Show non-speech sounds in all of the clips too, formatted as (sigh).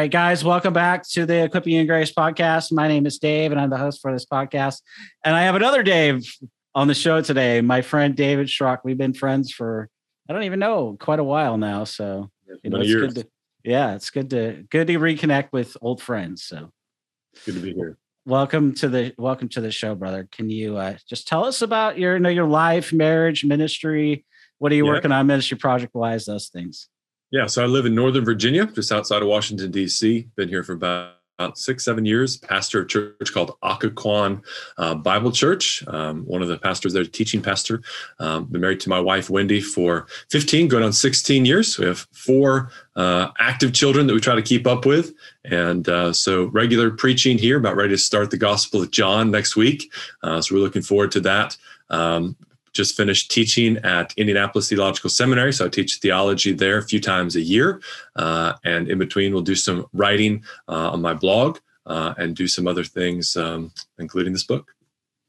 Right, guys, welcome back to the Equipping You in Grace podcast. My name is Dave, and I'm the host for this podcast. And I have another Dave on the show today, my friend David Schrock. We've been friends for I don't even know quite a while now. So you know, it's good to, yeah, it's good to good to reconnect with old friends. So good to be here. Welcome to the welcome to the show, brother. Can you uh, just tell us about your you know your life, marriage, ministry? What are you yeah. working on ministry project wise? Those things. Yeah, so I live in Northern Virginia, just outside of Washington, D.C. Been here for about, about six, seven years. Pastor of church called Occoquan uh, Bible Church. Um, one of the pastors there, teaching pastor. Um, been married to my wife, Wendy, for 15, going on 16 years. We have four uh, active children that we try to keep up with. And uh, so regular preaching here, about ready to start the Gospel of John next week. Uh, so we're looking forward to that. Um, just finished teaching at Indianapolis Theological Seminary. So I teach theology there a few times a year. Uh, and in between, we'll do some writing uh, on my blog uh, and do some other things, um, including this book.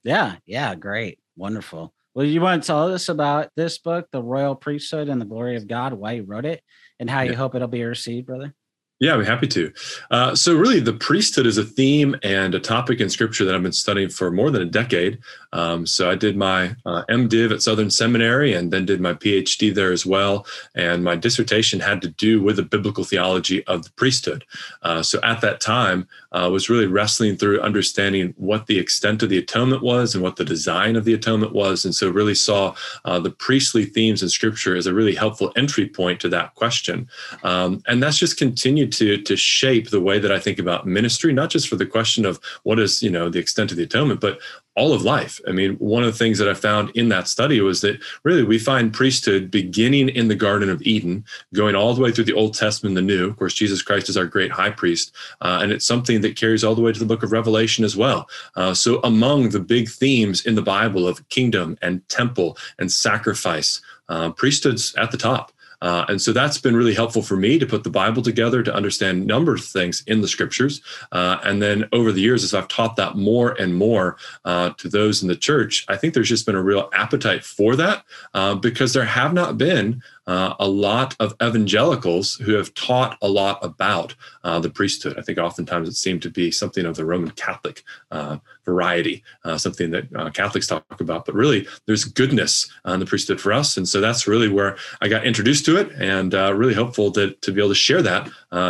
Yeah, yeah, great. Wonderful. Well, you want to tell us about this book, The Royal Priesthood and the Glory of God, why you wrote it, and how you hope it'll be received, brother? Yeah, I'm happy to. Uh, so, really, the priesthood is a theme and a topic in scripture that I've been studying for more than a decade. Um, so, I did my uh, MDiv at Southern Seminary and then did my PhD there as well. And my dissertation had to do with the biblical theology of the priesthood. Uh, so, at that time, I uh, was really wrestling through understanding what the extent of the atonement was and what the design of the atonement was. And so, really saw uh, the priestly themes in scripture as a really helpful entry point to that question. Um, and that's just continued to to shape the way that I think about ministry, not just for the question of what is you know the extent of the atonement, but all of life. I mean, one of the things that I found in that study was that really we find priesthood beginning in the Garden of Eden, going all the way through the Old Testament the New. Of course, Jesus Christ is our great high priest, uh, and it's something that carries all the way to the book of Revelation as well. Uh, so, among the big themes in the Bible of kingdom and temple and sacrifice, uh, priesthood's at the top. Uh, and so that's been really helpful for me to put the Bible together to understand number of things in the scriptures. Uh, and then over the years, as I've taught that more and more uh, to those in the church, I think there's just been a real appetite for that uh, because there have not been uh, a lot of evangelicals who have taught a lot about uh, the priesthood. I think oftentimes it seemed to be something of the Roman Catholic uh, variety, uh, something that uh, Catholics talk about. But really, there's goodness on the priesthood for us, and so that's really where I got introduced to it, and uh, really hopeful to to be able to share that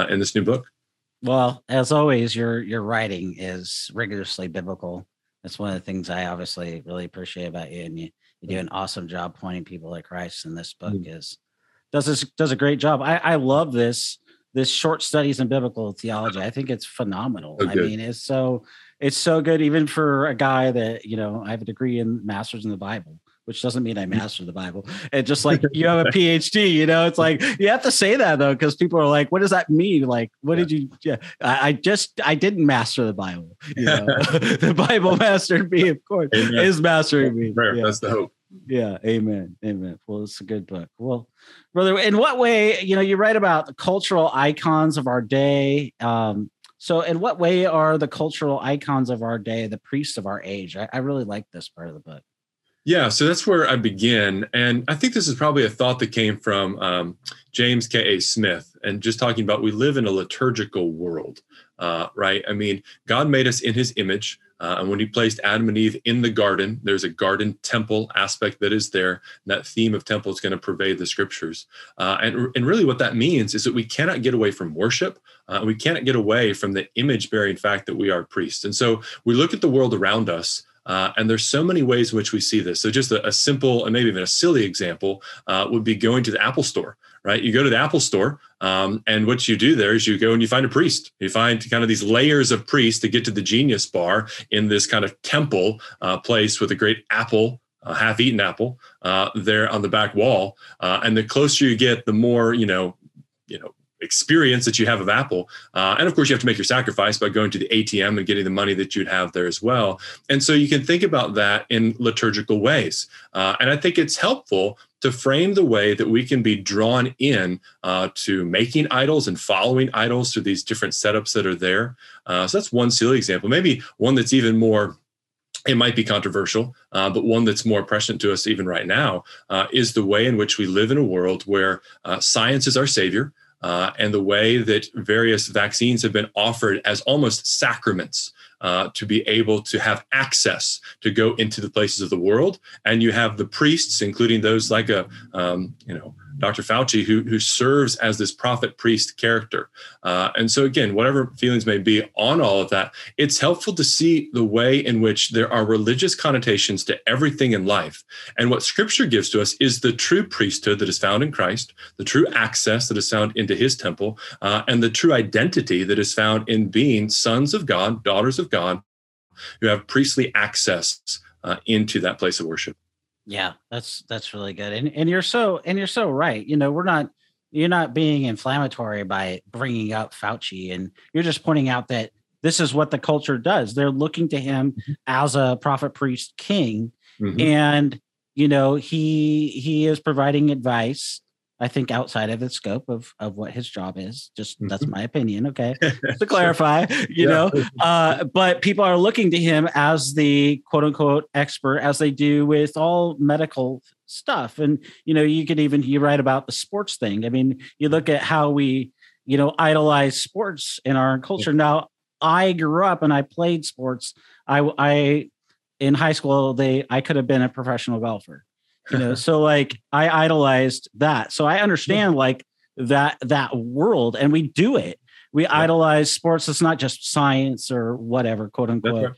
in this new book. Well, as always, your your writing is rigorously biblical. That's one of the things I obviously really appreciate about you, and you you do an awesome job pointing people at Christ, and this book mm-hmm. is does this does a great job. I, I love this this short studies in biblical theology. I think it's phenomenal. I mean, it's so it's so good even for a guy that you know I have a degree in masters in the Bible which doesn't mean I master the Bible. And just like you have a (laughs) PhD, you know, it's like you have to say that though, because people are like, what does that mean? Like, what yeah. did you? Yeah, I, I, just I didn't master the Bible. You know? (laughs) (laughs) the Bible mastered me, of course, Amen. is mastering me. Yeah. That's the hope. Yeah, amen, amen. Well, it's a good book. Well, brother, in what way? You know, you write about the cultural icons of our day. Um, so, in what way are the cultural icons of our day the priests of our age? I, I really like this part of the book. Yeah, so that's where I begin. And I think this is probably a thought that came from um, James K.A. Smith and just talking about we live in a liturgical world, uh, right? I mean, God made us in his image. Uh, and when he placed Adam and Eve in the garden, there's a garden temple aspect that is there. And that theme of temple is going to pervade the scriptures. Uh, and, and really, what that means is that we cannot get away from worship. Uh, we cannot get away from the image bearing fact that we are priests. And so we look at the world around us. Uh, and there's so many ways in which we see this. So just a, a simple and maybe even a silly example uh, would be going to the Apple store, right? You go to the Apple store, um, and what you do there is you go and you find a priest. You find kind of these layers of priests to get to the genius bar in this kind of temple uh, place with a great apple a half-eaten apple uh, there on the back wall, uh, and the closer you get, the more you know, you know, experience that you have of Apple. Uh, and of course, you have to make your sacrifice by going to the ATM and getting the money that you'd have there as well. And so you can think about that in liturgical ways. Uh, and I think it's helpful to frame the way that we can be drawn in uh, to making idols and following idols through these different setups that are there. Uh, so that's one silly example. Maybe one that's even more it might be controversial, uh, but one that's more prescient to us even right now uh, is the way in which we live in a world where uh, science is our savior uh, and the way that various vaccines have been offered as almost sacraments uh, to be able to have access to go into the places of the world. And you have the priests, including those like a, um, you know, Dr. Fauci, who, who serves as this prophet priest character. Uh, and so, again, whatever feelings may be on all of that, it's helpful to see the way in which there are religious connotations to everything in life. And what scripture gives to us is the true priesthood that is found in Christ, the true access that is found into his temple, uh, and the true identity that is found in being sons of God, daughters of God, who have priestly access uh, into that place of worship. Yeah, that's that's really good. And and you're so and you're so right. You know, we're not you're not being inflammatory by bringing up Fauci and you're just pointing out that this is what the culture does. They're looking to him mm-hmm. as a prophet priest king mm-hmm. and you know, he he is providing advice I think outside of the scope of of what his job is. Just mm-hmm. that's my opinion. Okay, (laughs) to clarify, you yeah. know. (laughs) Uh, but people are looking to him as the quote unquote expert, as they do with all medical stuff. And you know, you could even you write about the sports thing. I mean, you look at how we you know idolize sports in our culture. Yeah. Now, I grew up and I played sports. I I in high school they I could have been a professional golfer you know so like i idolized that. So i understand like that that world and we do it. We yeah. idolize sports. It's not just science or whatever quote unquote. right.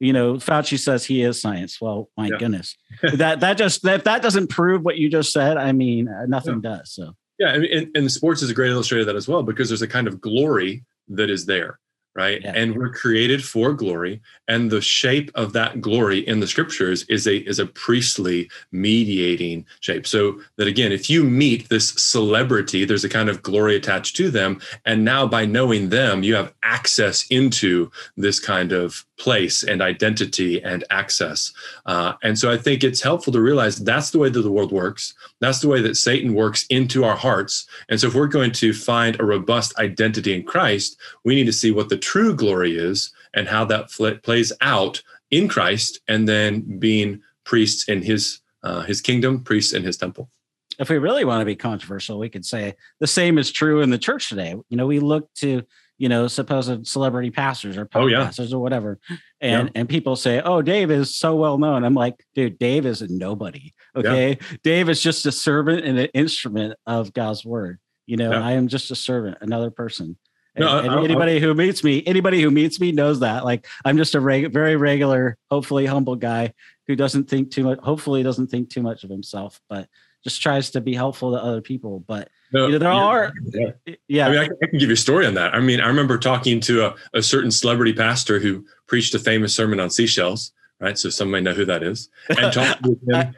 you know fauci says he is science. Well my yeah. goodness. (laughs) That that just that that doesn't prove what you just said. I mean uh, nothing yeah. does so. Yeah and, and sports is a great illustrator of that as well because there's a kind of glory that is there right? Yeah. and we're created for glory and the shape of that glory in the scriptures is a is a priestly mediating shape. So that again if you meet this celebrity there's a kind of glory attached to them and now by knowing them you have access into this kind of place and identity and access. Uh, and so i think it's helpful to realize that's the way that the world works that's the way that satan works into our hearts and so if we're going to find a robust identity in christ we need to see what the true glory is and how that fl- plays out in Christ and then being priests in his uh, his kingdom, priests in his temple. If we really want to be controversial, we could say the same is true in the church today. You know, we look to you know supposed celebrity pastors or oh, yeah. pastors or whatever, (laughs) and yeah. and people say, "Oh, Dave is so well known." I'm like, dude, Dave is a nobody. Okay, yeah. Dave is just a servant and an instrument of God's word. You know, I am just a servant, another person. No, and, anybody who meets me, anybody who meets me knows that. Like I'm just a reg- very regular, hopefully humble guy who doesn't think too much. Hopefully, doesn't think too much of himself, but just tries to be helpful to other people. But no, you know, there are, yeah. yeah. I mean, I can, I can, give you a story on that. I mean, I remember talking to a, a certain celebrity pastor who preached a famous sermon on seashells, right? So some may know who that is. And (laughs) talking with him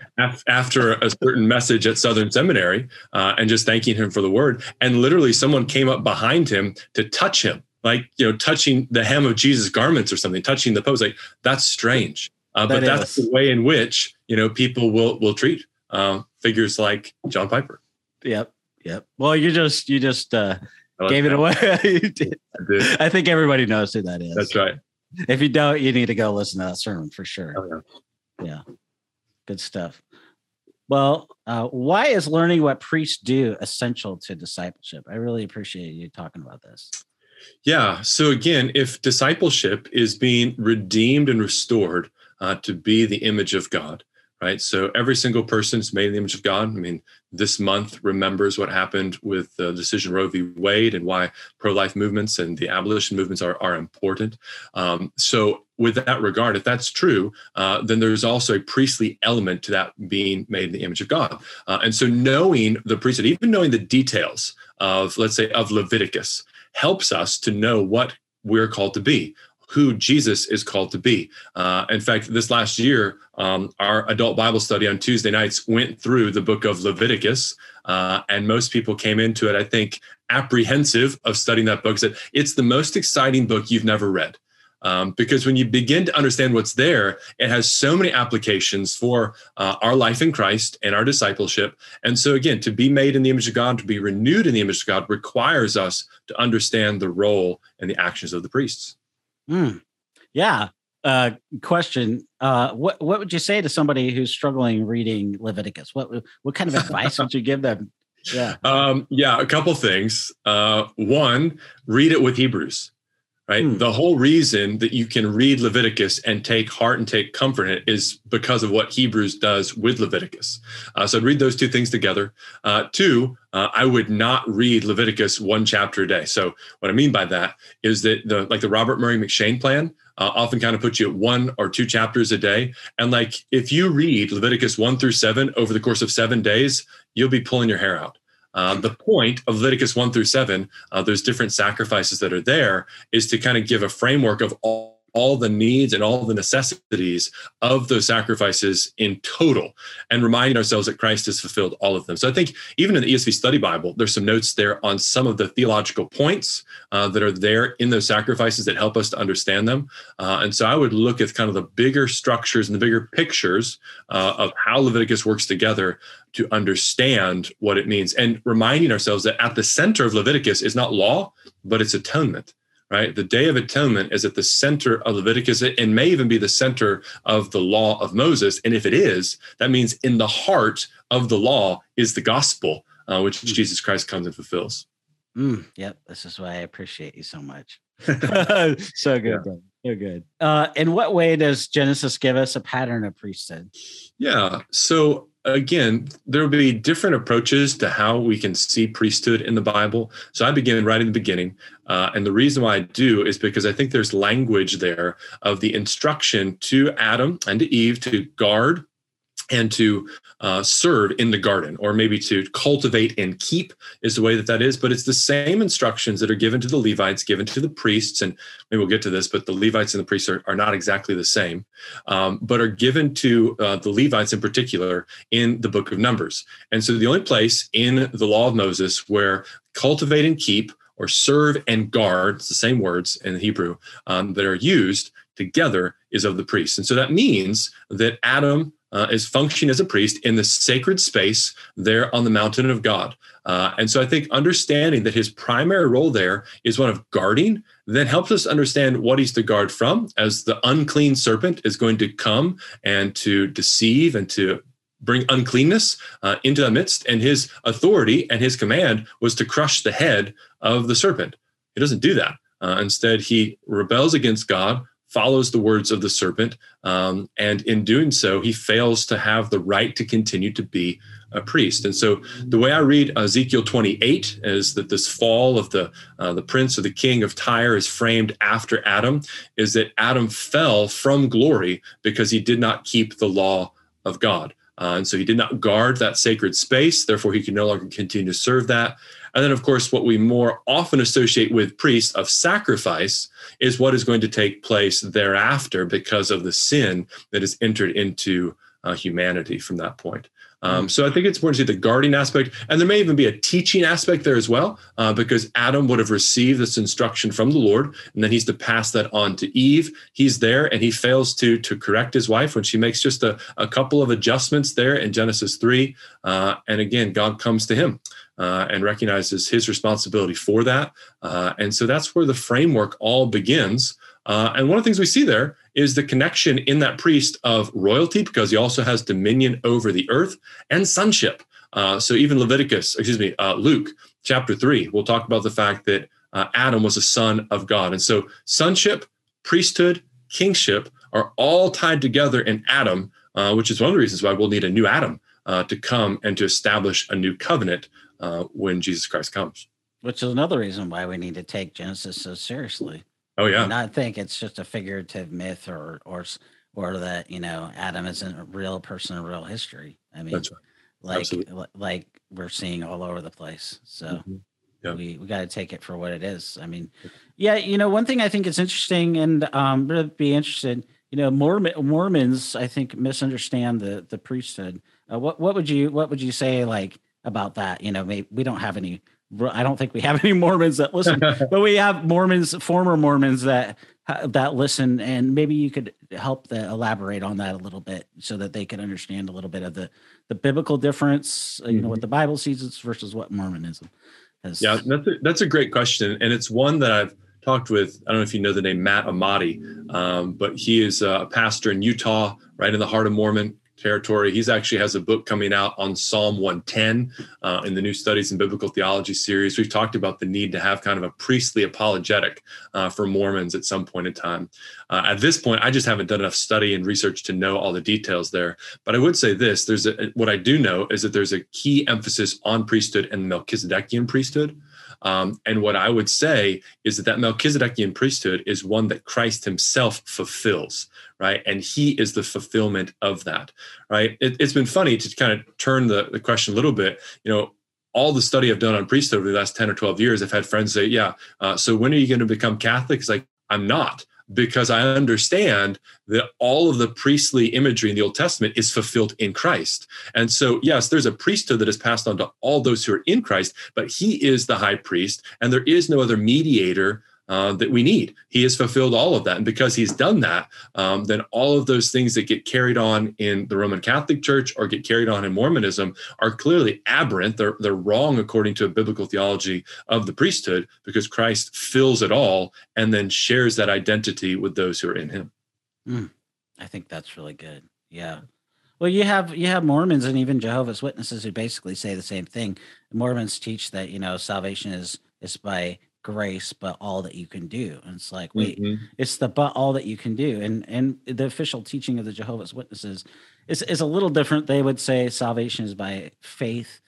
after a certain message at Southern Seminary uh, and just thanking him for the word. And literally someone came up behind him to touch him, like, you know, touching the hem of Jesus' garments or something, touching the post. Like, that's strange. Uh, that but that's the way in which, you know, people will, will treat uh, figures like John Piper. Yep. Yep. Well, you just, you just, uh, gave that. it away. (laughs) I, I think everybody knows who that is. That's right if you don't, you need to go listen to that sermon for sure. Oh, yeah. yeah. Good stuff. Well, uh, why is learning what priests do essential to discipleship? I really appreciate you talking about this. Yeah. So, again, if discipleship is being redeemed and restored uh, to be the image of God, right? So every single person is made in the image of God. I mean, this month remembers what happened with the decision Roe v. Wade and why pro-life movements and the abolition movements are, are important. Um, so with that regard, if that's true, uh, then there's also a priestly element to that being made in the image of God. Uh, and so knowing the priesthood, even knowing the details of, let's say, of Leviticus, helps us to know what we're called to be who Jesus is called to be. Uh, in fact, this last year, um, our adult Bible study on Tuesday nights went through the book of Leviticus, uh, and most people came into it, I think, apprehensive of studying that book. Said it's the most exciting book you've never read. Um, because when you begin to understand what's there, it has so many applications for uh, our life in Christ and our discipleship. And so, again, to be made in the image of God, to be renewed in the image of God, requires us to understand the role and the actions of the priests. Mm. Yeah. Uh, question: uh, What what would you say to somebody who's struggling reading Leviticus? What what kind of advice would you give them? Yeah. (laughs) Um, yeah, a couple things. Uh, one, read it with Hebrews right? Hmm. The whole reason that you can read Leviticus and take heart and take comfort in it is because of what Hebrews does with Leviticus. Uh, so I'd read those two things together. Uh, two, uh, I would not read Leviticus one chapter a day. So what I mean by that is that the like the Robert Murray M'Cheyne plan uh, often kind of puts you at one or two chapters a day. And like if you read Leviticus one through seven over the course of seven days, you'll be pulling your hair out. Um, the point of Leviticus 1 through 7, uh, there's different sacrifices that are there, is to kind of give a framework of all all the needs and all the necessities of those sacrifices in total and reminding ourselves that Christ has fulfilled all of them. So I think even in the ESV Study Bible, there's some notes there on some of the theological points uh, that are there in those sacrifices that help us to understand them. Uh, and so I would look at kind of the bigger structures and the bigger pictures uh, of how Leviticus works together to understand what it means and reminding ourselves that at the center of Leviticus is not law, but it's atonement right? The Day of Atonement is at the center of Leviticus and may even be the center of the law of Moses. And if it is, that means in the heart of the law is the gospel, uh, which mm. Jesus Christ comes and fulfills. Mm, yep. This is why I appreciate you so much. (laughs) (laughs) so good. Yeah. So good. Uh, in what way does Genesis give us a pattern of priesthood? Yeah. So again, there will be different approaches to how we can see priesthood in the Bible. So I begin right in the beginning. Uh, and the reason why I do is because I think there's language there of the instruction to Adam and to Eve to guard and to uh, serve in the garden, or maybe to cultivate and keep is the way that that is. But it's the same instructions that are given to the Levites, given to the priests, and maybe we'll get to this, but the Levites and the priests are, are not exactly the same, um, but are given to uh, the Levites in particular in the book of Numbers. And so the only place in the law of Moses where cultivate and keep or serve and guard, it's the same words in Hebrew um, that are used together is of the priests. And so that means that Adam uh, is functioning as a priest in the sacred space there on the mountain of God. Uh, and so I think understanding that his primary role there is one of guarding then helps us understand what he's to guard from, as the unclean serpent is going to come and to deceive and to bring uncleanness uh, into the midst. And his authority and his command was to crush the head of the serpent. He doesn't do that. Uh, instead, he rebels against God, follows the words of the serpent, um, and in doing so, he fails to have the right to continue to be a priest. And so, the way I read Ezekiel 28 is that this fall of the uh, the prince or the king of Tyre is framed after Adam. Is that Adam fell from glory because he did not keep the law of God. Uh, and so he did not guard that sacred space. Therefore, he could no longer continue to serve that. And then, of course, what we more often associate with priests of sacrifice is what is going to take place thereafter because of the sin that has entered into uh, humanity from that point. Um, so I think it's important to see the guarding aspect, and there may even be a teaching aspect there as well, uh, because Adam would have received this instruction from the Lord, and then he's to pass that on to Eve. He's there, and he fails to to correct his wife when she makes just a, a couple of adjustments there in Genesis three, uh, and again, God comes to him uh, and recognizes his responsibility for that. Uh, and so that's where the framework all begins. Uh, and one of the things we see there is the connection in that priest of royalty, because he also has dominion over the earth and sonship. Uh, so even Leviticus, excuse me, uh, Luke chapter three, we'll talk about the fact that uh, Adam was a son of God. And so sonship, priesthood, kingship are all tied together in Adam, which is one of the reasons why we'll need a new Adam to come and to establish a new covenant uh, when Jesus Christ comes. Which is another reason why we need to take Genesis so seriously. Oh yeah, and not think it's just a figurative myth or or or that you know Adam isn't a real person in real history. I mean, right. like Absolutely. like we're seeing all over the place. So. Mm-hmm. Yeah. We we got to take it for what it is. I mean, yeah, you know, one thing I think is interesting, and um, would be interested. You know, Mormon, Mormons, I think, misunderstand the the priesthood. Uh, what what would you what would you say like about that? You know, maybe we don't have any. I don't think we have (laughs) any Mormons that listen, (laughs) but we have Mormons, former Mormons that that listen, and maybe you could help the, elaborate on that a little bit so that they can understand a little bit of the the biblical difference. Mm-hmm. You know, what mm-hmm. the Bible sees versus what Mormonism. Has. Yeah, that's a, that's a great question, and it's one that I've talked with. I don't know if you know the name Matt Emadi, um, but he is a pastor in Utah, right in the heart of Mormon territory. He's actually has a book coming out on Psalm 110 uh, in the New Studies in Biblical Theology series. We've talked about the need to have kind of a priestly apologetic uh, for Mormons at some point in time. Uh, at this point, I just haven't done enough study and research to know all the details there. But I would say this: there's a, what I do know is that there's a key emphasis on priesthood and the Melchizedekian priesthood. Um, and what I would say is that that Melchizedekian priesthood is one that Christ himself fulfills, right? And he is the fulfillment of that, right? It, has been funny to kind of turn the, the question a little bit. You know, all the study I've done on priesthood over the last 10 or 12 years, I've had friends say, yeah, uh, so when are you going to become Catholic? It's like, I'm not because I understand that all of the priestly imagery in the Old Testament is fulfilled in Christ. And so, yes, there's a priesthood that is passed on to all those who are in Christ, but he is the high priest, and there is no other mediator uh, that we need. He has fulfilled all of that. And because he's done that, um, then all of those things that get carried on in the Roman Catholic Church or get carried on in Mormonism are clearly aberrant. They're, they're wrong according to a biblical theology of the priesthood because Christ fills it all and then shares that identity with those who are in him. Mm, I think that's really good. Yeah. Well, you have you have Mormons and even Jehovah's Witnesses who basically say the same thing. Mormons teach that you know salvation is is by grace but all that you can do and it's like wait mm-hmm. it's the but all that you can do and and the official teaching of the jehovah's witnesses is, is a little different they would say salvation is by faith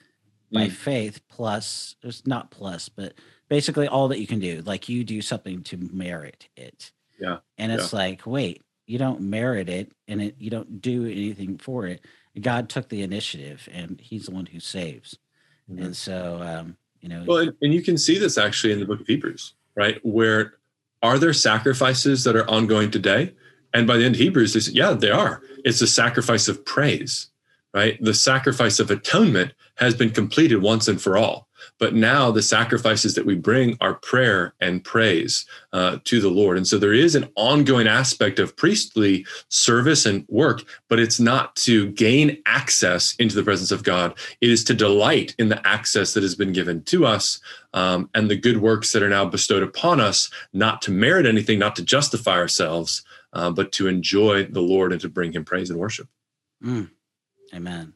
by mm. faith plus it's not plus but basically all that you can do like you do something to merit it yeah and it's yeah. like wait you don't merit it and it, you don't do anything for it god took the initiative and he's the one who saves mm-hmm. and so um you know? Well and, and you can see this actually in the book of hebrews right? Where are there sacrifices that are ongoing today? And by the end of hebrews they say, yeah they are. It's a sacrifice of praise right? The sacrifice of atonement has been completed once and for all but now the sacrifices that we bring are prayer and praise uh, to the Lord. And so there is an ongoing aspect of priestly service and work, but it's not to gain access into the presence of God. It is to delight in the access that has been given to us um, and the good works that are now bestowed upon us, not to merit anything, not to justify ourselves, uh, but to enjoy the Lord and to bring him praise and worship. Mm. Amen.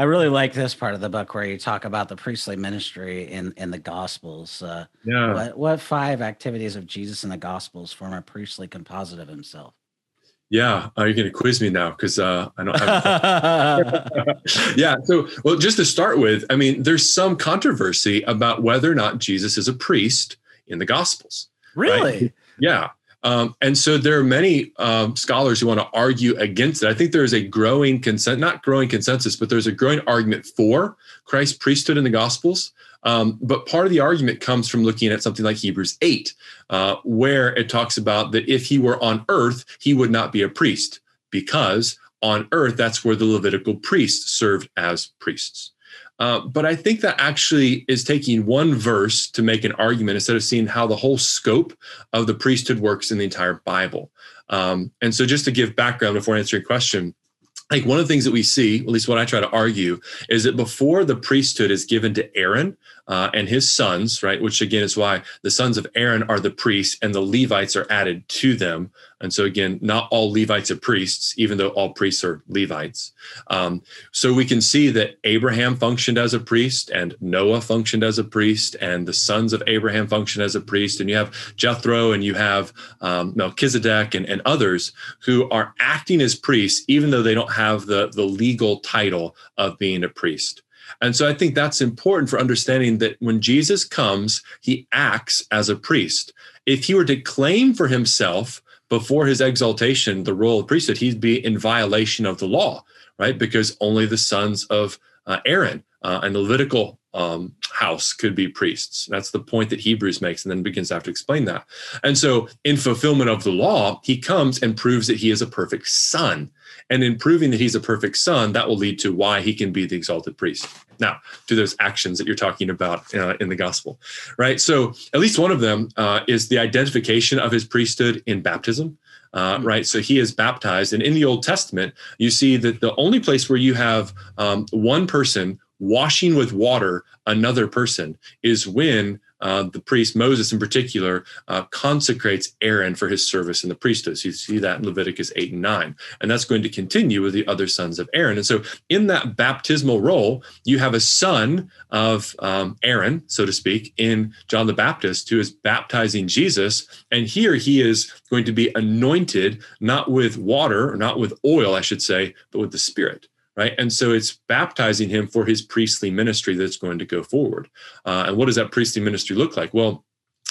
I really like this part of the book where you talk about the priestly ministry in in the Gospels. Uh, yeah. What, what five activities of Jesus in the Gospels form a priestly composite of himself? Yeah, are you going to quiz me now? Because uh, I don't have. (laughs) yeah. So, well, just to start with, I mean, there's some controversy about whether or not Jesus is a priest in the Gospels. Really? Right? Yeah. Um, and so there are many um, scholars who want to argue against it. I think there is a growing consent, not growing consensus, but there's a growing argument for Christ's priesthood in the Gospels. Um, but part of the argument comes from looking at something like Hebrews 8, uh, where it talks about that if he were on earth, he would not be a priest, because on earth, that's where the Levitical priests served as priests. Uh, but I think that actually is taking one verse to make an argument instead of seeing how the whole scope of the priesthood works in the entire Bible. Um, and so, just to give background before answering your question, like one of the things that we see, at least what I try to argue, is that before the priesthood is given to Aaron, uh, and his sons, right? Which again is why the sons of Aaron are the priests and the Levites are added to them. And so again, not all Levites are priests, even though all priests are Levites. Um, so we can see that Abraham functioned as a priest and Noah functioned as a priest and the sons of Abraham functioned as a priest. And you have Jethro and you have um, Melchizedek and, and others who are acting as priests, even though they don't have the, the legal title of being a priest. And so I think that's important for understanding that when Jesus comes, he acts as a priest. If he were to claim for himself before his exaltation the role of priesthood, he'd be in violation of the law, right? Because only the sons of uh, Aaron uh, and the Levitical um, house could be priests. That's the point that Hebrews makes, and then begins to have to explain that. And so, in fulfillment of the law, he comes and proves that he is a perfect son. And in proving that he's a perfect son, that will lead to why he can be the exalted priest. Now, to those actions that you're talking about uh, in the gospel, right? So, at least one of them uh, is the identification of his priesthood in baptism. Uh, mm-hmm. right? So he is baptized. And in the Old Testament, you see that the only place where you have um, one person washing with water another person is when uh, the priest Moses in particular uh, consecrates Aaron for his service in the priesthood. So you see that in Leviticus 8 and 9. And that's going to continue with the other sons of Aaron. And so in that baptismal role, you have a son of um, Aaron, so to speak, in John the Baptist who is baptizing Jesus. And here he is going to be anointed not with water or not with oil, I should say, but with the Spirit right? And so it's baptizing him for his priestly ministry that's going to go forward. Uh, and what does that priestly ministry look like? Well,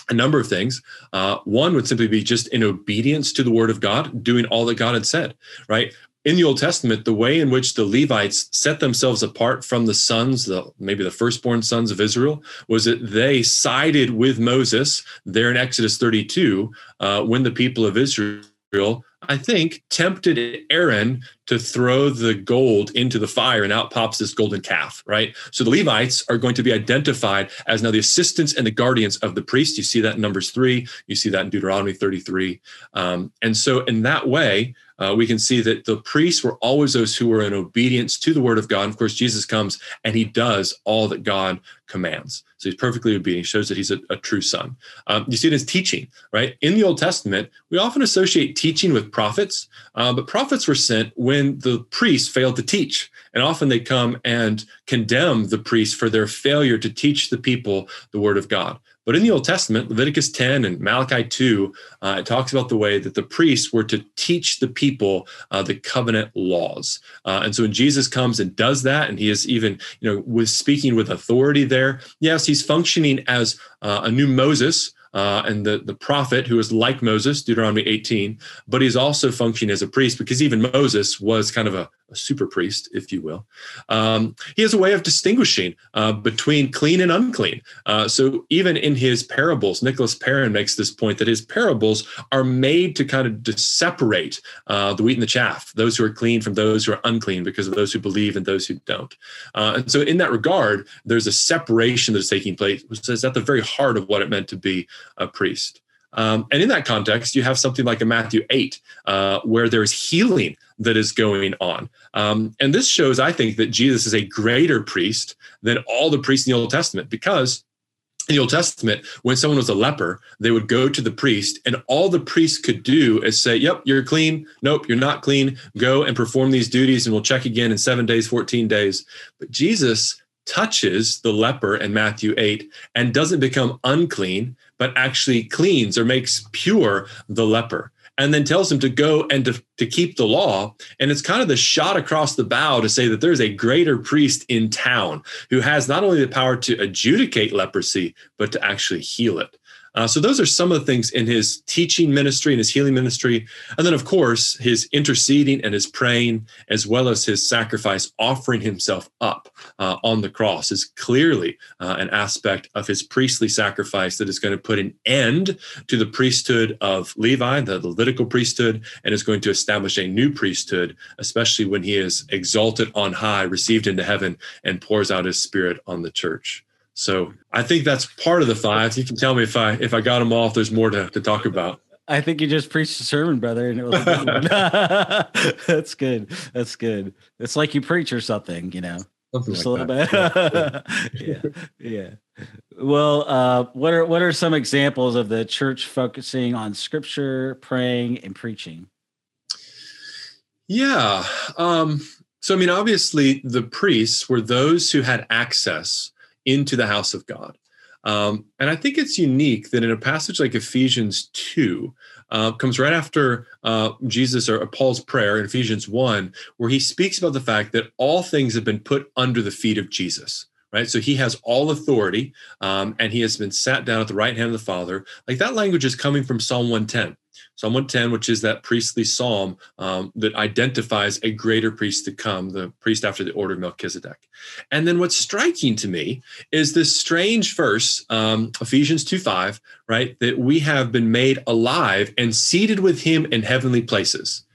a number of things. Uh, one would simply be just in obedience to the word of God, doing all that God had said, right? In the Old Testament, the way in which the Levites set themselves apart from the sons, the maybe the firstborn sons of Israel, was that they sided with Moses there in Exodus 32 uh, when the people of Israel I think, tempted Aaron to throw the gold into the fire, and out pops this golden calf, right? So the Levites are going to be identified as now the assistants and the guardians of the priest. You see that in Numbers 3, you see that in Deuteronomy 33. Um, and so, in that way, uh, we can see that the priests were always those who were in obedience to the word of God. Of course, Jesus comes and he does all that God commands. So he's perfectly obedient. He shows that he's a, a true son. Um, you see it as teaching, right? In the Old Testament, we often associate teaching with prophets, uh, but prophets were sent when the priests failed to teach. And often they come and condemn the priests for their failure to teach the people the word of God. But in the Old Testament, Leviticus 10 and Malachi 2, uh, it talks about the way that the priests were to teach the people uh, the covenant laws. Uh, and so when Jesus comes and does that, and he is even, you know, with speaking with authority there, yes, he's functioning as uh, a new Moses uh, and the, the prophet who is like Moses, Deuteronomy 18, but he's also functioning as a priest because even Moses was kind of a, a super priest, if you will. Um, he has a way of distinguishing uh, between clean and unclean. Uh, so even in his parables, Nicholas Perrin makes this point that his parables are made to kind of separate uh, the wheat and the chaff, those who are clean from those who are unclean, because of those who believe and those who don't. Uh, and so in that regard, there's a separation that is taking place, which is at the very heart of what it meant to be a priest. Um, and in that context, you have something like a Matthew 8, uh, where there's healing that is going on. Um, and this shows, I think, that Jesus is a greater priest than all the priests in the Old Testament because in the Old Testament, when someone was a leper, they would go to the priest, and all the priest could do is say, Yep, you're clean. Nope, you're not clean. Go and perform these duties, and we'll check again in seven days, 14 days. But Jesus touches the leper in Matthew 8 and doesn't become unclean, but actually cleans or makes pure the leper and then tells him to go and to, to keep the law. And it's kind of the shot across the bow to say that there's a greater priest in town who has not only the power to adjudicate leprosy, but to actually heal it. Uh, so those are some of the things in his teaching ministry and his healing ministry. And then, of course, his interceding and his praying, as well as his sacrifice, offering himself up uh, on the cross, is clearly uh, an aspect of his priestly sacrifice that is going to put an end to the priesthood of Levi, the Levitical priesthood, and is going to establish a new priesthood, especially when he is exalted on high, received into heaven, and pours out his spirit on the church. So I think that's part of the five. You can tell me if I if I got them all. If there's more to, to talk about. I think you just preached a sermon, brother, and it was good (laughs) that's good. That's good. It's like you preach or something, you know. Something just like a little bit. (laughs) yeah, yeah. Well, uh, what are what are some examples of the church focusing on scripture, praying, and preaching? Yeah. Um, so I mean, obviously, the priests were those who had access into the house of God. Um, and I think it's unique that in a passage like Ephesians 2, uh, comes right after uh, Jesus or Paul's prayer in Ephesians 1, where he speaks about the fact that all things have been put under the feet of Jesus. Right. So he has all authority um, and he has been sat down at the right hand of the Father. Like that language is coming from Psalm 110 Psalm 110, which is that priestly psalm um, that identifies a greater priest to come, the priest after the order of Melchizedek. And then what's striking to me is this strange verse, um, Ephesians 2 5, right? That we have been made alive and seated with him in heavenly places.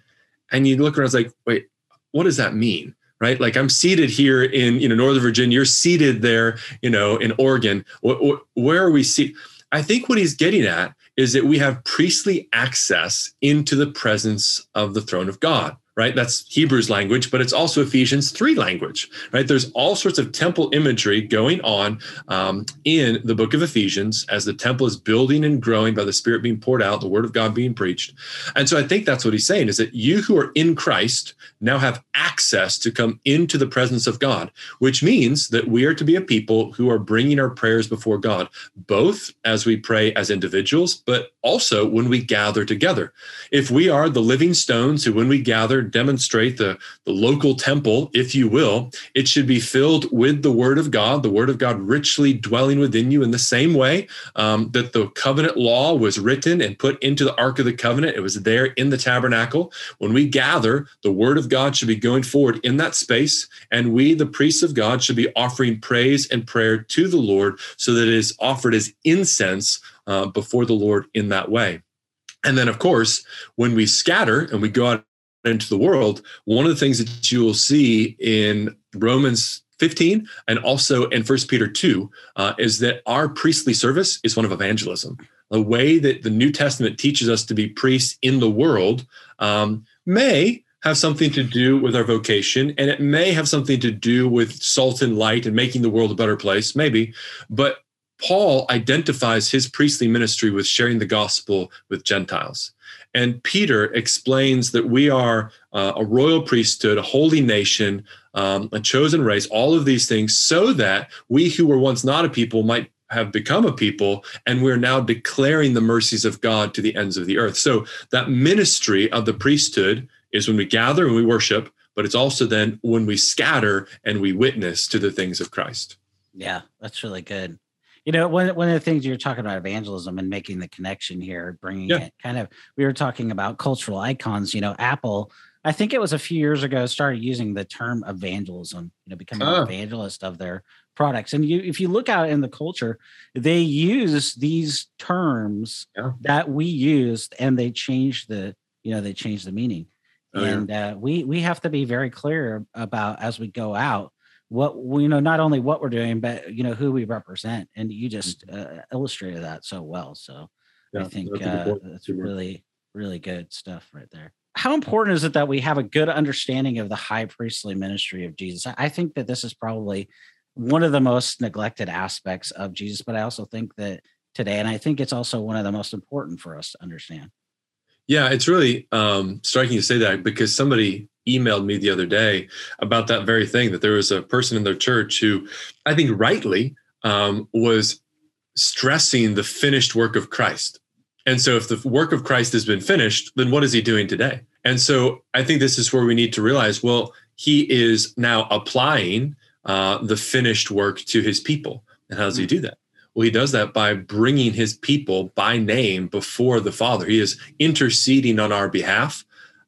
And you look around, it's like, wait, what does that mean? right like i'm seated here in you know northern virginia you're seated there you know in oregon where are we seated i think what he's getting at is that we have priestly access into the presence of the throne of God right? That's Hebrews language, but it's also Ephesians 3 language, right? There's all sorts of temple imagery going on um, in the book of Ephesians as the temple is building and growing by the Spirit being poured out, the word of God being preached. And so I think that's what he's saying is that you who are in Christ now have access to come into the presence of God, which means that we are to be a people who are bringing our prayers before God, both as we pray as individuals, but also when we gather together. If we are the living stones who, when we gather, demonstrate the, the local temple, if you will, it should be filled with the word of God, the word of God richly dwelling within you in the same way um, that the covenant law was written and put into the Ark of the Covenant. It was there in the tabernacle. When we gather, the word of God should be going forward in that space. And we, the priests of God, should be offering praise and prayer to the Lord so that it is offered as incense uh, before the Lord in that way. And then, of course, when we scatter and we go out into the world, one of the things that you will see in Romans 15 and also in First Peter 2 uh, is that our priestly service is one of evangelism. The way that the New Testament teaches us to be priests in the world um, may have something to do with our vocation and it may have something to do with salt and light and making the world a better place, maybe. But Paul identifies his priestly ministry with sharing the gospel with Gentiles. And Peter explains that we are uh, a royal priesthood, a holy nation, um, a chosen race, all of these things, so that we who were once not a people might have become a people, and we're now declaring the mercies of God to the ends of the earth. So that ministry of the priesthood is when we gather and we worship, but it's also then when we scatter and we witness to the things of Christ. Yeah, that's really good. You know, one one of the things you're talking about evangelism and making the connection here, bringing yeah. it kind of. We were talking about cultural icons. You know, Apple. I think it was a few years ago started using the term evangelism. You know, becoming an evangelist of their products. And you, if you look out in the culture, they use these terms yeah. that we used, and they change the. You know, they change the meaning. Oh, and yeah. uh, we we have to be very clear about as we go out what you know not only what we're doing but you know who we represent. And you just mm-hmm. uh, illustrated that so well. So yeah, i think that's, uh, that's really really good stuff right there. How important is it that we have a good understanding of the high priestly ministry of jesus? I think that this is probably one of the most neglected aspects of jesus but i also think that today and i think it's also one of the most important for us to understand. Yeah it's really um, striking to say that because somebody emailed me the other day about that very thing that there was a person in their church who I think rightly um, was stressing the finished work of Christ. And so, if the work of Christ has been finished, then what is he doing today? And so, I think this is where we need to realize well, he is now applying uh, the finished work to his people. And how does he do that? Well, he does that by bringing his people by name before the Father. He is interceding on our behalf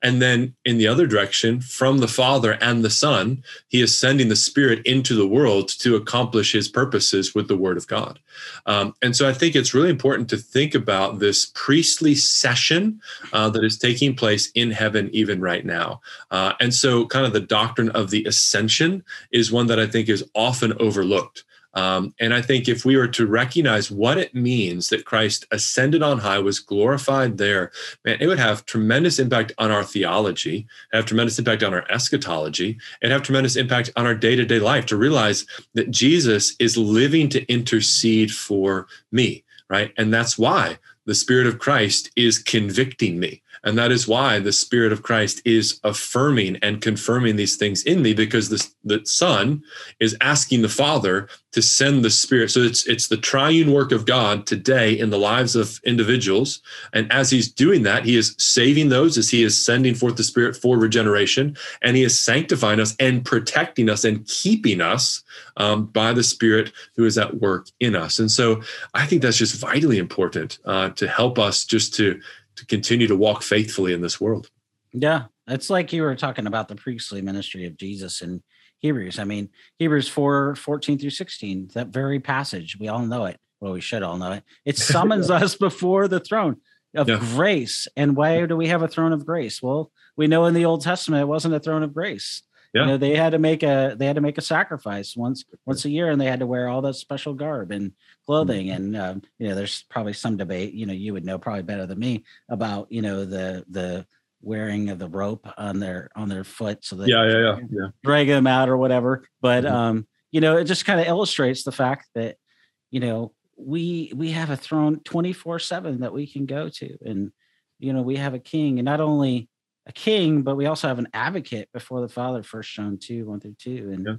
and then in the other direction, from the Father and the Son, he is sending the Spirit into the world to accomplish his purposes with the Word of God. Um, and so I think it's really important to think about this priestly session uh, that is taking place in heaven even right now. Uh, and so, kind of the doctrine of the ascension is one that I think is often overlooked. Um, and I think if we were to recognize what it means that Christ ascended on high, was glorified there, man, it would have tremendous impact on our theology, have tremendous impact on our eschatology, and have tremendous impact on our day to day life to realize that Jesus is living to intercede for me, right? And that's why the Spirit of Christ is convicting me. And that is why the Spirit of Christ is affirming and confirming these things in me because the, the Son is asking the Father to send the Spirit. So it's it's the triune work of God today in the lives of individuals. And as He's doing that, He is saving those as He is sending forth the Spirit for regeneration, and He is sanctifying us and protecting us and keeping us um, by the Spirit who is at work in us. And so I think that's just vitally important uh, to help us just to to continue to walk faithfully in this world. Yeah, it's like you were talking about the priestly ministry of Jesus in Hebrews. I mean, Hebrews 4 14 through 16, that very passage, we all know it. Well, we should all know it. It (laughs) summons us before the throne of yeah. grace. And why do we have a throne of grace? Well, we know in the Old Testament it wasn't a throne of grace. Yeah. You know, they had to make a they had to make a sacrifice once once a year, and they had to wear all that special garb and clothing. Mm-hmm. And um, you know, there's probably some debate. You know, you would know probably better than me about you know the the wearing of the rope on their on their foot so that yeah yeah yeah, yeah. drag them out or whatever. But mm-hmm. um, you know, it just kind of illustrates the fact that you know we we have a throne 24 7 that we can go to and you know we have a king and not only a king, but we also have an advocate before the Father. First John two one through two, and yeah.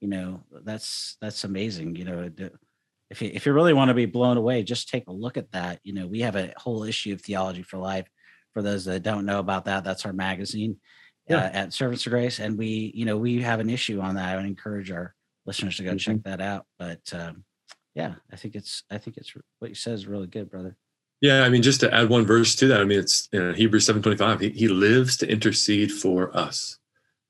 you know that's that's amazing. You know, if you, if you really want to be blown away, just take a look at that. You know, we have a whole issue of theology for life. For those that don't know about that, that's our magazine yeah. uh, at Servants of Grace, and we you know we have an issue on that. I would encourage our listeners to go mm-hmm. check that out. But um, yeah, I think it's I think it's what you said is really good, brother. Yeah, I mean, just to add one verse to that, I mean, it's you know, Hebrews seven twenty five. He, he lives to intercede for us,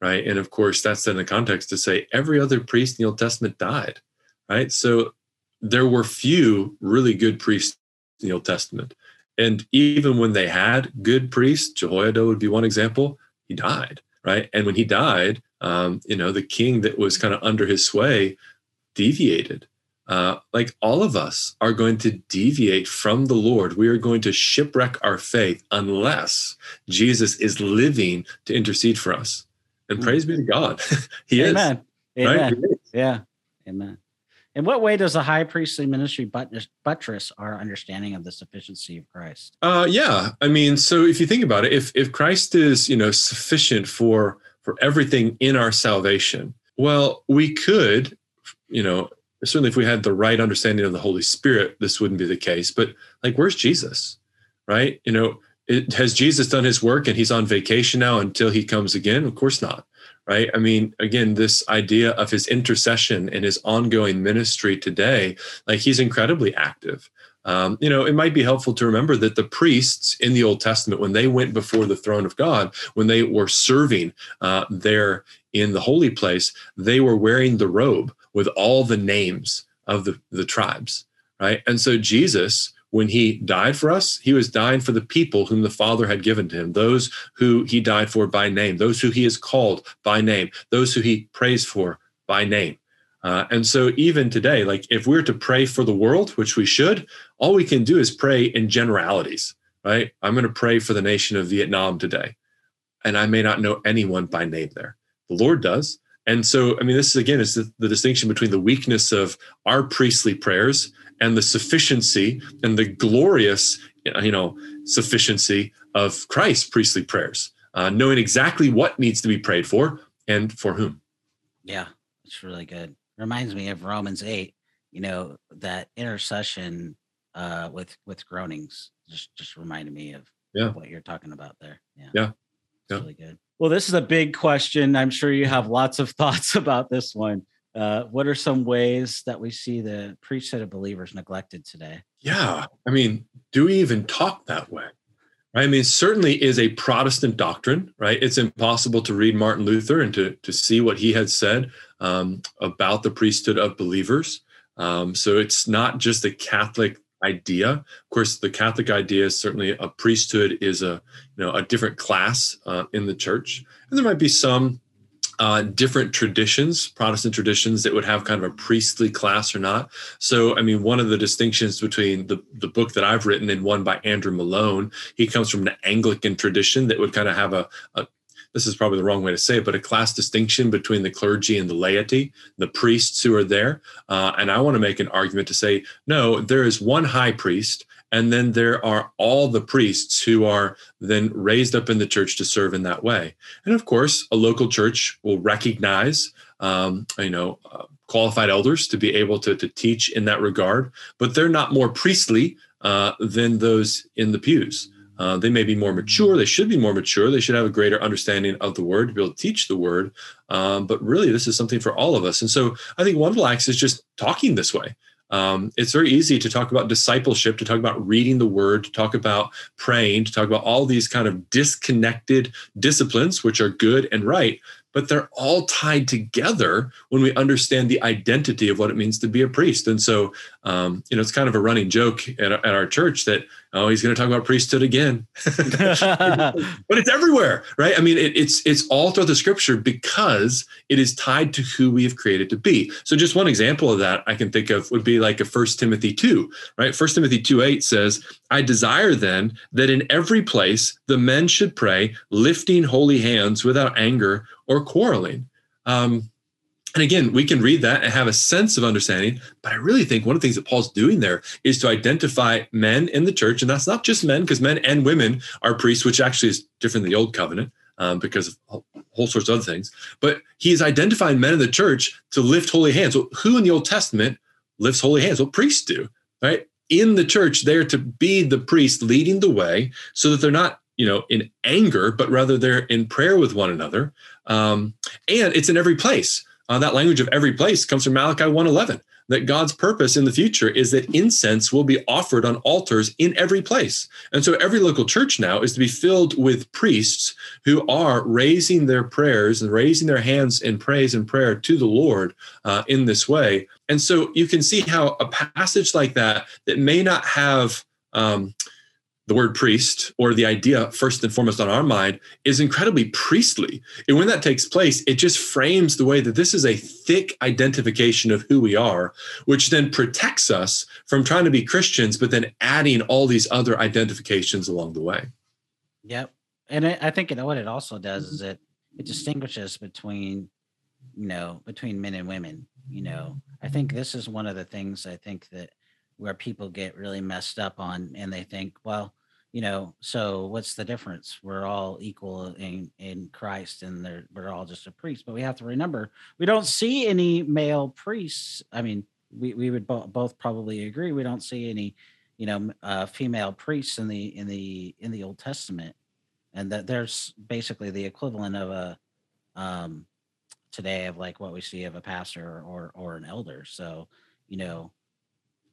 right? And of course, that's in the context to say every other priest in the Old Testament died, right? So there were few really good priests in the Old Testament, and even when they had good priests, Jehoiada would be one example. He died, right? And when he died, um, you know, the king that was kind of under his sway deviated uh, like all of us are going to deviate from the Lord. We are going to shipwreck our faith unless Jesus is living to intercede for us. And praise be to God. (laughs) he Amen. is. Amen. Right? Is. Yeah. Amen. In what way does the high priestly ministry buttress our understanding of the sufficiency of Christ? Uh, yeah, I mean, so if you think about it, if if Christ is you know sufficient for for everything in our salvation, well, we could, you know, certainly if we had the right understanding of the Holy Spirit, this wouldn't be the case. But like, where's Jesus? Right? You know, it, has Jesus done his work and he's on vacation now until he comes again? Of course not. Right. I mean, again, this idea of his intercession and his ongoing ministry today, like he's incredibly active. Um, you know, it might be helpful to remember that the priests in the Old Testament, when they went before the throne of God, when they were serving uh, there in the holy place, they were wearing the robe with all the names of the, the tribes, right? And so Jesus, when he died for us, he was dying for the people whom the Father had given to him, those who he died for by name, those who he has called by name, those who he prays for by name. Uh, and so, even today, like if we're to pray for the world, which we should, all we can do is pray in generalities, right? I'm going to pray for the nation of Vietnam today. And I may not know anyone by name there. The Lord does. And so, I mean, this is again is the, the distinction between the weakness of our priestly prayers and the sufficiency and the glorious, you know, sufficiency of Christ's priestly prayers, uh, knowing exactly what needs to be prayed for and for whom. Yeah, it's really good. Reminds me of Romans eight. You know that intercession uh, with with groanings. Just just reminded me of yeah. what you're talking about there. Yeah, yeah, yeah. really good. Well, this is a big question. I'm sure you have lots of (laughs) thoughts about this one. Uh, what are some ways that we see the priesthood of believers neglected today? Yeah. I mean, do we even talk that way? I mean, certainly is a Protestant doctrine, right? It's impossible to read Martin Luther and to, to see what he had said um, about the priesthood of believers. Um, so it's not just a Catholic idea. Of course, the Catholic idea is certainly a priesthood is a you know a different class uh, in the church, and there might be some uh, different traditions, Protestant traditions that would have kind of a priestly class or not. So, I mean, one of the distinctions between the, the book that I've written and one by Andrew Malone, he comes from an Anglican tradition that would kind of have a, a this is probably the wrong way to say it, but a class distinction between the clergy and the laity, the priests who are there. Uh, and I want to make an argument to say, no, there is one high priest, and then there are all the priests who are then raised up in the church to serve in that way. And of course, a local church will recognize, um, you know, uh, qualified elders to be able to, to teach in that regard, but they're not more priestly uh, than those in the pews. Uh, they may be more mature. They should be more mature. They should have a greater understanding of the word to be able to teach the word. Um, but really, this is something for all of us. And so I think one of the acts is just talking this way. um, it's very easy to talk about discipleship, to talk about reading the word, to talk about praying, to talk about all these kind of disconnected disciplines, which are good and right but they're all tied together when we understand the identity of what it means to be a priest. And so, um, you know, it's kind of a running joke at, at our church that, oh, he's going to talk about priesthood again. (laughs) but it's everywhere, right? I mean, it, it's it's all throughout the scripture because it is tied to who we have created to be. So just one example of that I can think of would be like a First Timothy 2, right? First Timothy 2 8 says, I desire then that in every place the men should pray, lifting holy hands without anger or quarreling. Um, and again, we can read that and have a sense of understanding, but I really think one of the things that Paul's doing there is to identify men in the church, and that's not just men, because men and women are priests, which actually is different than the old covenant um, because of whole sorts of other things. But he's identifying men in the church to lift holy hands. Well, who in the Old Testament lifts holy hands? Well, priests do, right? In the church, they're to be the priest leading the way so that they're not you know in anger but rather they're in prayer with one another um, and it's in every place uh, that language of every place comes from malachi 111 that god's purpose in the future is that incense will be offered on altars in every place. And so every local church now is to be filled with priests who are raising their prayers and raising their hands in praise and prayer to the lord uh, in this way. And so you can see how a passage like that that may not have um, the word priest or the idea first and foremost on our mind is incredibly priestly. And when that takes place, it just frames the way that this is a thick identification of who we are, which then protects us from trying to be Christians, but then adding all these other identifications along the way. Yep. And I think what it also does mm-hmm. is it it distinguishes between you know between men and women. You know, I think this is one of the things I think that where people get really messed up on and they think, well, you know so what's the difference? We're all equal in in christ and we're all just a priest but we have to remember we don't see any male priests. I mean we, we would bo- both probably agree we don't see any you know uh, female priests in the in the in the old testament. And that there's basically the equivalent of a um today of like what we see of a pastor or or an elder. So you know.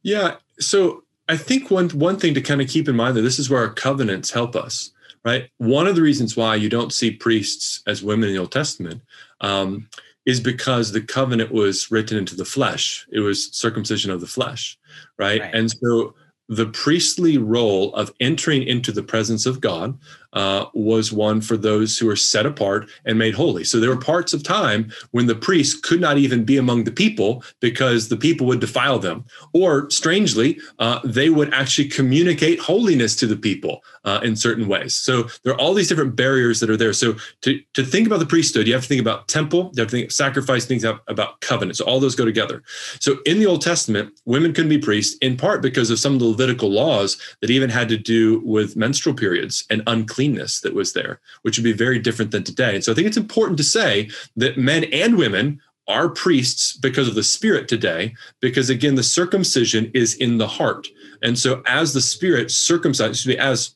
Yeah so I think one one thing to kind of keep in mind that this is where our covenants help us, right? One of the reasons why you don't see priests as women in the Old Testament um, is because the covenant was written into the flesh. It was circumcision of the flesh, right? right. And so the priestly role of entering into the presence of God uh, was one for those who were set apart and made holy. So there were parts of time when the priest could not even be among the people because the people would defile them. Or strangely, uh, they would actually communicate holiness to the people uh, in certain ways. So there are all these different barriers that are there. So to, to think about the priesthood, you have to think about temple, you have to think sacrifice, things about covenant. So all those go together. So in the Old Testament, women couldn't be priests in part because of some of the Levitical laws that even had to do with menstrual periods and unclean cleanness that was there, which would be very different than today. And so I think it's important to say that men and women are priests because of the spirit today, because again, the circumcision is in the heart. And so as the spirit circumcises, as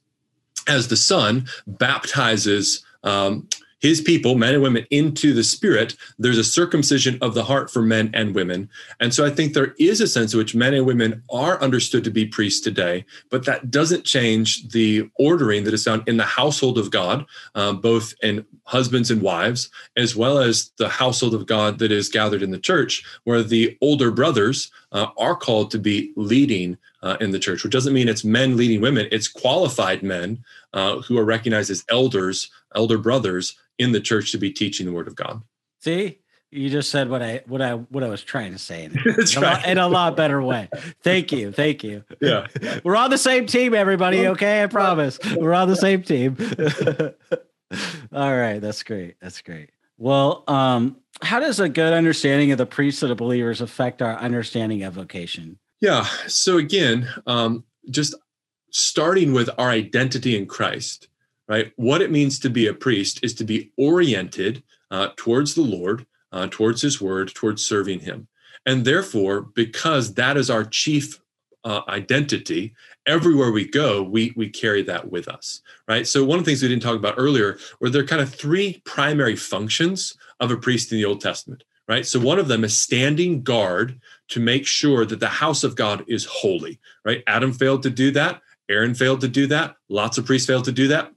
as the son baptizes um, his people, men and women, into the spirit, there's a circumcision of the heart for men and women. And so I think there is a sense in which men and women are understood to be priests today, but that doesn't change the ordering that is found in the household of God, um, both in husbands and wives, as well as the household of God that is gathered in the church, where the older brothers uh, are called to be leading uh, in the church, which doesn't mean it's men leading women, it's qualified men uh, who are recognized as elders, elder brothers in the church to be teaching the word of God. See, you just said what I what I what I was trying to say (laughs) in, in, a, lot, in a lot better way. Thank you, thank you. Yeah, (laughs) we're on the same team, everybody. Okay, I promise we're on the same team. (laughs) All right, that's great. That's great. Well, um, how does a good understanding of the priesthood of believers affect our understanding of vocation? Yeah. So again, um, just starting with our identity in Christ right? What it means to be a priest is to be oriented uh, towards the Lord, uh, towards His Word, towards serving Him. And therefore, because that is our chief uh, identity, everywhere we go, we we carry that with us, right? So one of the things we didn't talk about earlier were there are kind of three primary functions of a priest in the Old Testament, right? So one of them is standing guard to make sure that the house of God is holy, right? Adam failed to do that. Aaron failed to do that. Lots of priests failed to do that,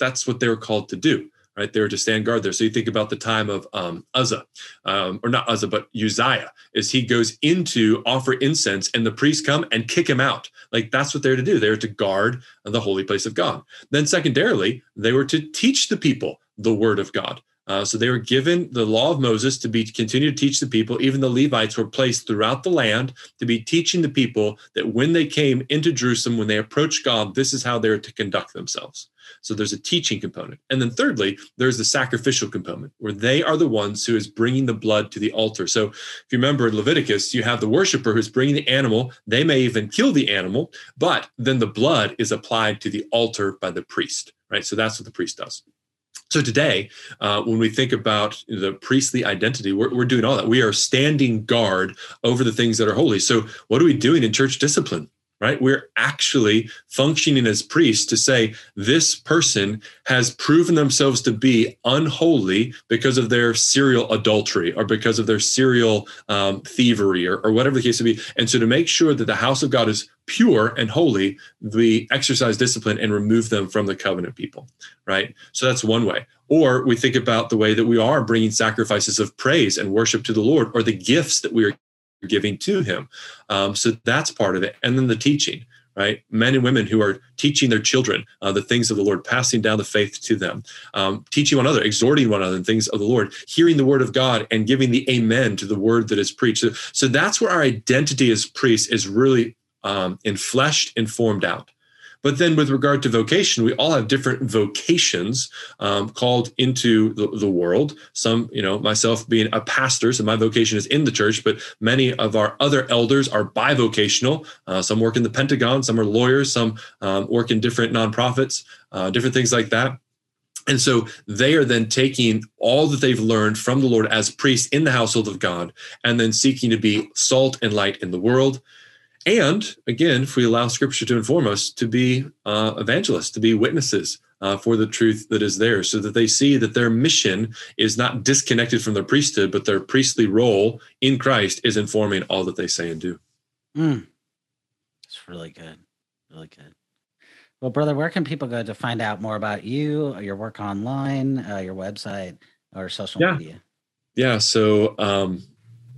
that's what they were called to do right? They were to stand guard there. So you think about the time of um, Uzzah, um, or not Uzzah, but Uzziah, as he goes into offer incense, and the priests come and kick him out. Like that's what they're to do. They're to guard the holy place of God. Then, secondarily, they were to teach the people the word of God. Uh, so they were given the law of Moses to be continue to teach the people. Even the Levites were placed throughout the land to be teaching the people that when they came into Jerusalem, when they approached God, this is how they're to conduct themselves. So there's a teaching component. And then thirdly, there's the sacrificial component where they are the ones who is bringing the blood to the altar. So if you remember in Leviticus, you have the worshiper who's bringing the animal. They may even kill the animal, but then the blood is applied to the altar by the priest, right? So that's what the priest does. So today, uh, when we think about the priestly identity, we're, we're doing all that. We are standing guard over the things that are holy. So what are we doing in church discipline? Right? We're actually functioning as priests to say this person has proven themselves to be unholy because of their serial adultery or because of their serial um, thievery or, or whatever the case may be. And so to make sure that the house of God is pure and holy, we exercise discipline and remove them from the covenant people, right? So that's one way. Or we think about the way that we are bringing sacrifices of praise and worship to the Lord or the gifts that we are giving to him. Um, so that's part of it. And then the teaching, right? Men and women who are teaching their children uh, the things of the Lord, passing down the faith to them, um, teaching one another, exhorting one another in things of the Lord, hearing the word of God and giving the amen to the word that is preached. So, so that's where our identity as priests is really um, infleshed and formed out. But then, with regard to vocation, we all have different vocations um, called into the, the, world. Some, you know, myself being a pastor, so my vocation is in the church, but many of our other elders are bivocational. Uh, some work in the Pentagon, some are lawyers, some um, work in different nonprofits, uh, different things like that. And so they are then taking all that they've learned from the Lord as priests in the household of God and then seeking to be salt and light in the world and again, if we allow Scripture to inform us, to be uh, evangelists, to be witnesses uh, for the truth that is there, so that they see that their mission is not disconnected from their priesthood, but their priestly role in Christ is informing all that they say and do. Mm. It's really good. Really good. Well, brother, where can people go to find out more about you, your work online, uh, your website, or social yeah. media? Yeah. So um,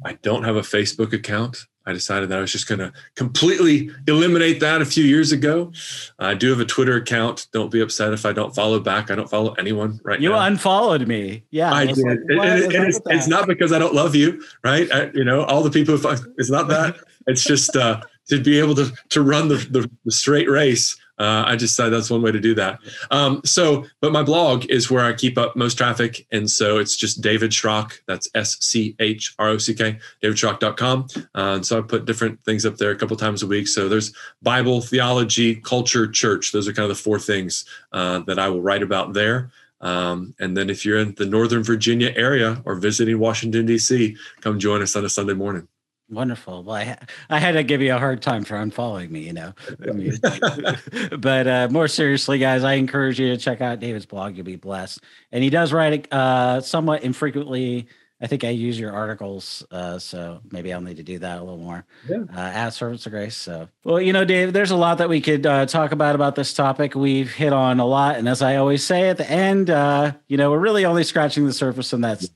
I don't have a Facebook account. I decided that I was just going to completely eliminate that a few years ago. I do have a Twitter account. Don't be upset if I don't follow back. I don't follow anyone right you now. You unfollowed me. Yeah, I did. Like, and, and it's, it's, not because I don't love you, right? I, you know, all the people. It's not that. it's just uh, to be able to to run the, the, the straight race uh, I just decided that's one way to do that. Um, so, but my blog is where I keep up most traffic. And so it's just David Schrock. That's S C H R O C K, davidschrock.com. Uh, and so I put different things up there a couple times a week. So there's Bible, theology, culture, church. Those are kind of the four things uh, that I will write about there. Um, and then if you're in the Northern Virginia area or visiting Washington, D.C., come join us on a Sunday morning. Wonderful. Well, I, ha- I had to give you a hard time for unfollowing me, you know. I mean, (laughs) (laughs) but uh, more seriously, guys, I encourage you to check out David's blog. You'll be blessed. And he does write uh, somewhat infrequently. I think I use your articles, uh, so maybe I'll need to do that a little more. Yeah. Uh, at Servants of Grace. So, well, you know, Dave, there's a lot that we could uh, talk about about this topic. We've hit on a lot, and as I always say at the end, uh, you know, we're really only scratching the surface, and that's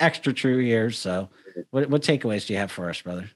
extra true here. So what, what takeaways do you have for us, brother?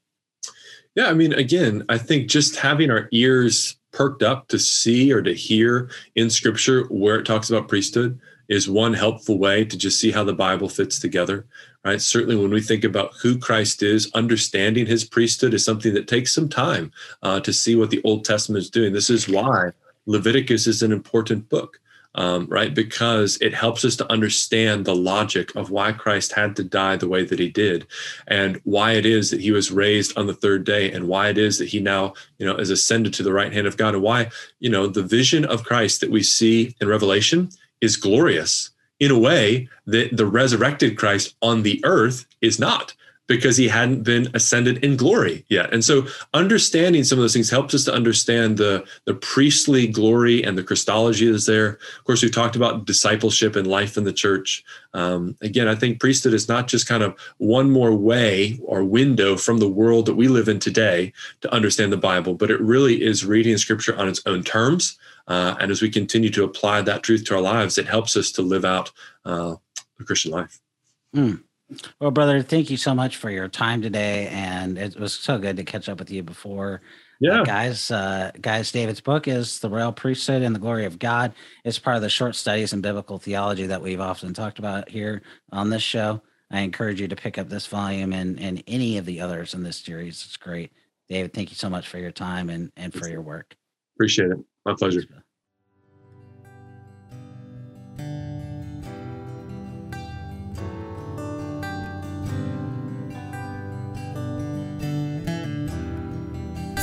Yeah, I mean, again, I think just having our ears perked up to see or to hear in scripture where it talks about priesthood is one helpful way to just see how the Bible fits together, right? Certainly, when we think about who Christ is, understanding his priesthood is something that takes some time uh, to see what the Old Testament is doing. This is why Leviticus is an important book um, right? Because it helps us to understand the logic of why Christ had to die the way that he did, and why it is that he was raised on the third day, and why it is that he now, you know, is ascended to the right hand of God, and why, you know, the vision of Christ that we see in Revelation is glorious in a way that the resurrected Christ on the earth is not because he hadn't been ascended in glory yet. And so understanding some of those things helps us to understand the, the priestly glory and the Christology that's there. Of course, we talked about discipleship and life in the church. Um, again, I think priesthood is not just kind of one more way or window from the world that we live in today to understand the Bible, but it really is reading scripture on its own terms. Uh, and as we continue to apply that truth to our lives, it helps us to live out uh, the Christian life. Mm. Well, brother, thank you so much for your time today, and it was so good to catch up with you before. Uh, Yeah, uh, guys, uh, guys, David's book is "The Royal Priesthood and the Glory of God." It's part of the short studies in biblical theology that we've often talked about here on this show. I encourage you to pick up this volume and and any of the others in this series. It's great, David. Thank you so much for your time and and for your work. appreciate it. My pleasure.